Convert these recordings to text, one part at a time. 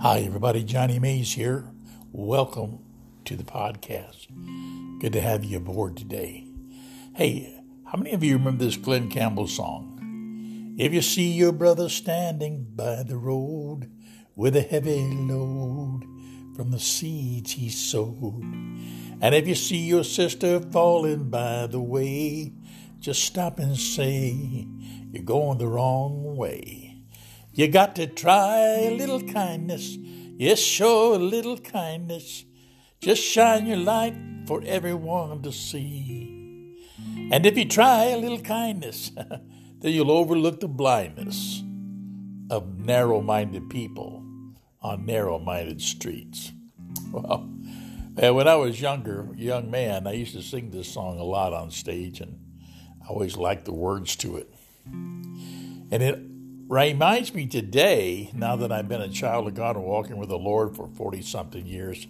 Hi, everybody. Johnny Mays here. Welcome to the podcast. Good to have you aboard today. Hey, how many of you remember this Glen Campbell song? If you see your brother standing by the road with a heavy load from the seeds he sowed, and if you see your sister falling by the way, just stop and say, You're going the wrong way. You got to try a little kindness. Yes, show a little kindness. Just shine your light for everyone to see. And if you try a little kindness, then you'll overlook the blindness of narrow minded people on narrow minded streets. Well, uh, when I was younger, young man, I used to sing this song a lot on stage, and I always liked the words to it. And it reminds me today, now that I've been a child of God and walking with the Lord for 40 something years,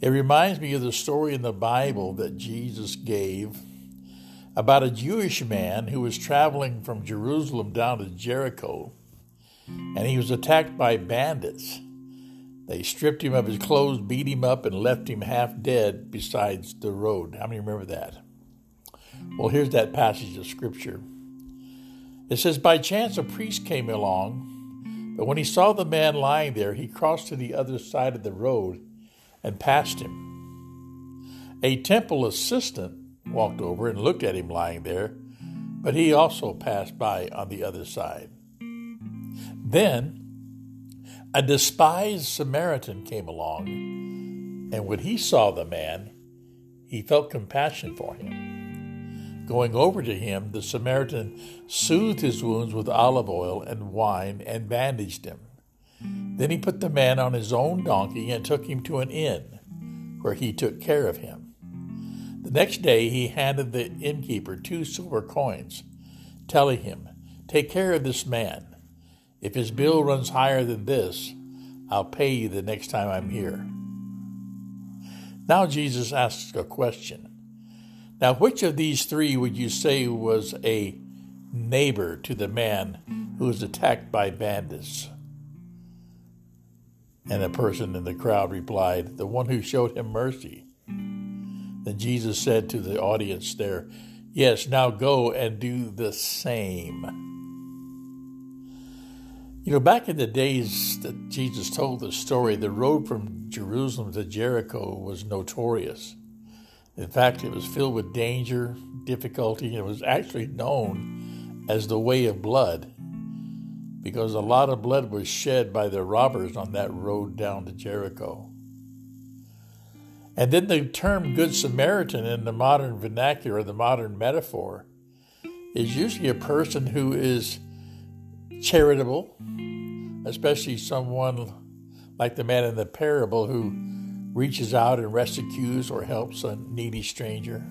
it reminds me of the story in the Bible that Jesus gave about a Jewish man who was traveling from Jerusalem down to Jericho and he was attacked by bandits. They stripped him of his clothes, beat him up, and left him half dead beside the road. How many remember that? Well, here's that passage of Scripture. It says, By chance a priest came along, but when he saw the man lying there, he crossed to the other side of the road and passed him. A temple assistant walked over and looked at him lying there, but he also passed by on the other side. Then a despised Samaritan came along, and when he saw the man, he felt compassion for him. Going over to him, the Samaritan soothed his wounds with olive oil and wine and bandaged him. Then he put the man on his own donkey and took him to an inn, where he took care of him. The next day he handed the innkeeper two silver coins, telling him, Take care of this man. If his bill runs higher than this, I'll pay you the next time I'm here. Now Jesus asks a question. Now, which of these three would you say was a neighbor to the man who was attacked by bandits? And a person in the crowd replied, The one who showed him mercy. Then Jesus said to the audience there, Yes, now go and do the same. You know, back in the days that Jesus told the story, the road from Jerusalem to Jericho was notorious. In fact, it was filled with danger, difficulty, it was actually known as the Way of Blood because a lot of blood was shed by the robbers on that road down to Jericho. And then the term Good Samaritan in the modern vernacular, the modern metaphor, is usually a person who is charitable, especially someone like the man in the parable who reaches out and rescues or helps a needy stranger?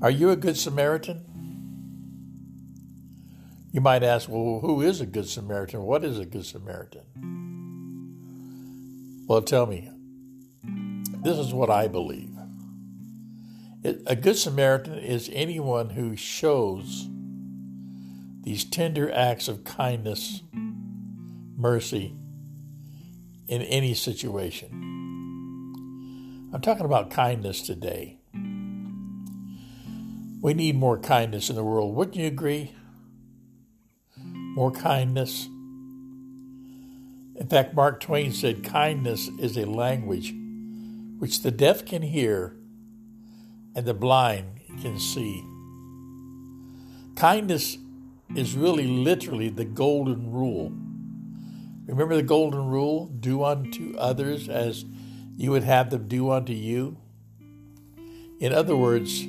Are you a good Samaritan? You might ask, well, who is a good Samaritan? What is a good Samaritan? Well, tell me. This is what I believe. A good Samaritan is anyone who shows these tender acts of kindness, mercy, in any situation. I'm talking about kindness today. We need more kindness in the world. Wouldn't you agree? More kindness. In fact, Mark Twain said kindness is a language which the deaf can hear and the blind can see. Kindness is really literally the golden rule Remember the golden rule do unto others as you would have them do unto you? In other words,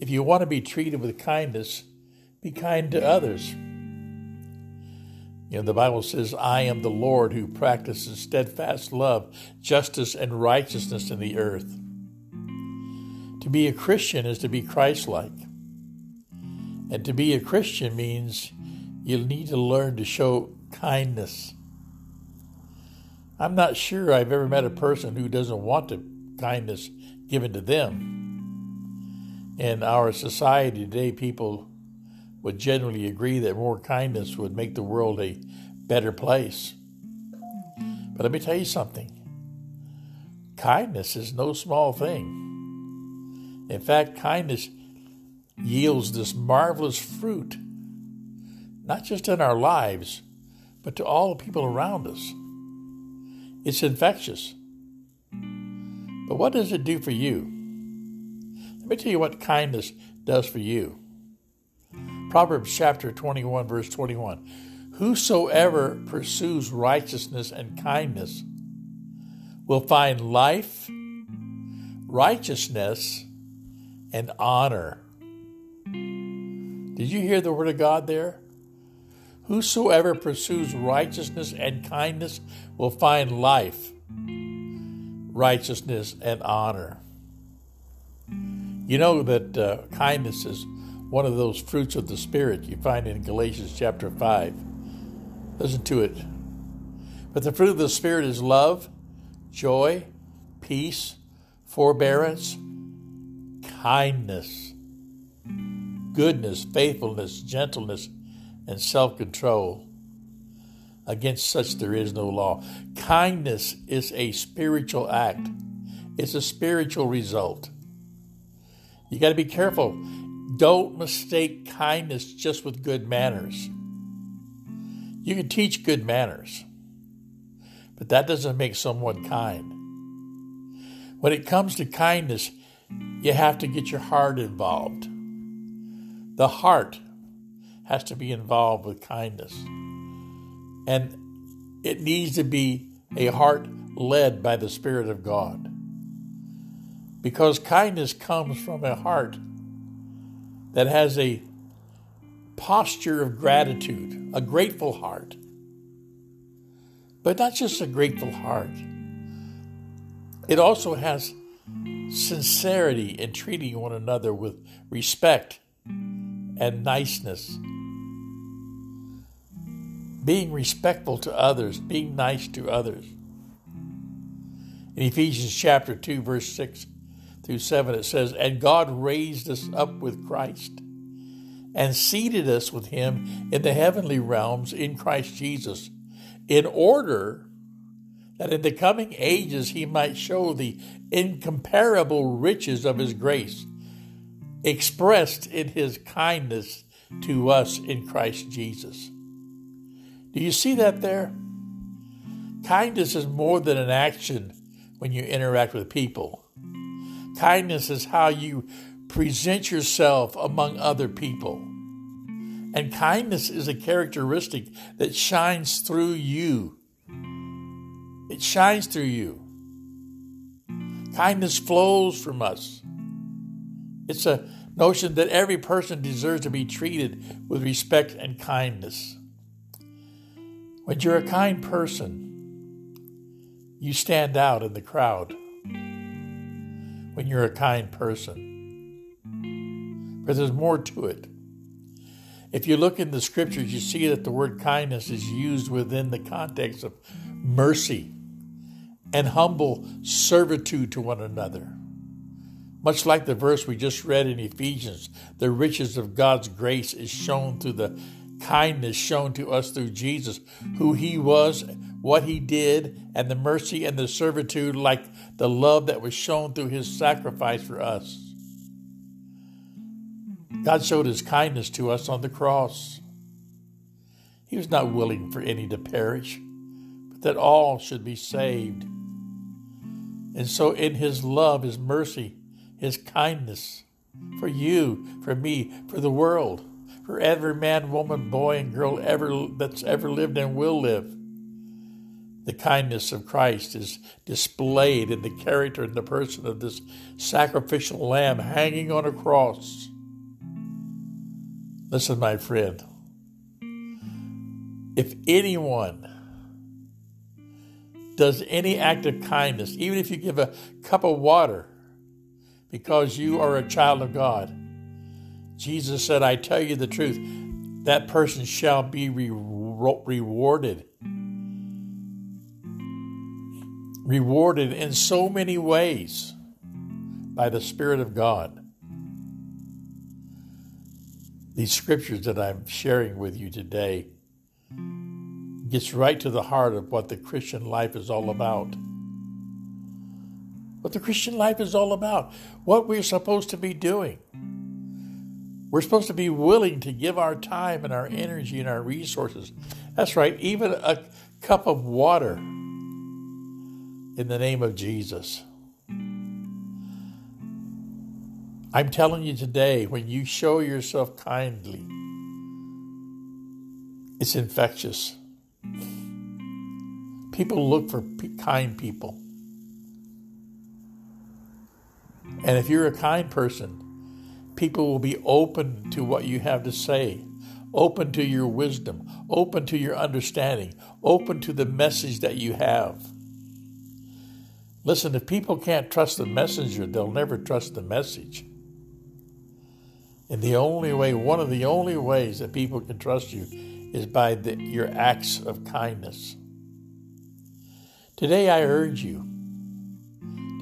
if you want to be treated with kindness, be kind to others. You know, the Bible says, I am the Lord who practices steadfast love, justice, and righteousness in the earth. To be a Christian is to be Christ like. And to be a Christian means you need to learn to show kindness. I'm not sure I've ever met a person who doesn't want the kindness given to them. In our society today, people would generally agree that more kindness would make the world a better place. But let me tell you something kindness is no small thing. In fact, kindness yields this marvelous fruit, not just in our lives, but to all the people around us. It's infectious. But what does it do for you? Let me tell you what kindness does for you. Proverbs chapter 21, verse 21. Whosoever pursues righteousness and kindness will find life, righteousness, and honor. Did you hear the word of God there? Whosoever pursues righteousness and kindness will find life, righteousness, and honor. You know that uh, kindness is one of those fruits of the Spirit you find in Galatians chapter 5. Listen to it. But the fruit of the Spirit is love, joy, peace, forbearance, kindness, goodness, faithfulness, gentleness, and self control. Against such there is no law. Kindness is a spiritual act, it's a spiritual result. You got to be careful. Don't mistake kindness just with good manners. You can teach good manners, but that doesn't make someone kind. When it comes to kindness, you have to get your heart involved. The heart has to be involved with kindness. And it needs to be a heart led by the Spirit of God. Because kindness comes from a heart that has a posture of gratitude, a grateful heart. But not just a grateful heart, it also has sincerity in treating one another with respect and niceness being respectful to others, being nice to others. In Ephesians chapter 2, verse 6 through 7, it says, And God raised us up with Christ and seated us with him in the heavenly realms in Christ Jesus, in order that in the coming ages he might show the incomparable riches of his grace, expressed in his kindness to us in Christ Jesus. Do you see that there? Kindness is more than an action when you interact with people. Kindness is how you present yourself among other people. And kindness is a characteristic that shines through you. It shines through you. Kindness flows from us. It's a notion that every person deserves to be treated with respect and kindness. When you're a kind person, you stand out in the crowd. When you're a kind person. But there's more to it. If you look in the scriptures, you see that the word kindness is used within the context of mercy and humble servitude to one another. Much like the verse we just read in Ephesians, the riches of God's grace is shown through the kindness shown to us through Jesus, who he was, what he did, and the mercy and the servitude, like the love that was shown through his sacrifice for us. God showed his kindness to us on the cross. He was not willing for any to perish, but that all should be saved. And so, in his love, his mercy, his kindness for you, for me, for the world, for every man, woman, boy, and girl ever that's ever lived and will live. The kindness of Christ is displayed in the character and the person of this sacrificial lamb hanging on a cross. Listen, my friend. If anyone does any act of kindness, even if you give a cup of water because you are a child of God, Jesus said, I tell you the truth, that person shall be re- rewarded. Rewarded in so many ways by the Spirit of God. These scriptures that I'm sharing with you today gets right to the heart of what the Christian life is all about. What the Christian life is all about, what we're supposed to be doing. We're supposed to be willing to give our time and our energy and our resources. That's right, even a cup of water in the name of Jesus. I'm telling you today, when you show yourself kindly, it's infectious. People look for kind people. And if you're a kind person, people will be open to what you have to say, open to your wisdom, open to your understanding, open to the message that you have. Listen, if people can't trust the messenger, they'll never trust the message. And the only way, one of the only ways that people can trust you is by the, your acts of kindness. Today I urge you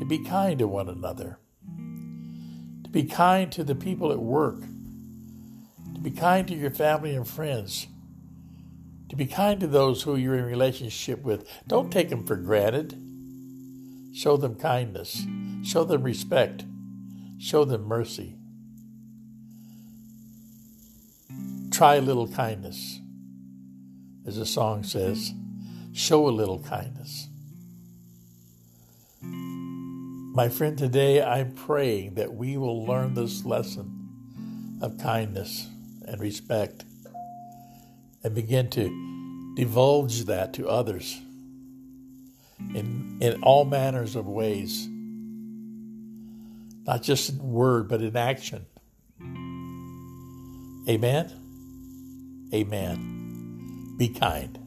to be kind to one another, be kind to the people at work, to be kind to your family and friends, to be kind to those who you're in relationship with. Don't take them for granted. Show them kindness, show them respect, show them mercy. Try a little kindness. As the song says, show a little kindness. My friend, today I'm praying that we will learn this lesson of kindness and respect and begin to divulge that to others in, in all manners of ways, not just in word, but in action. Amen. Amen. Be kind.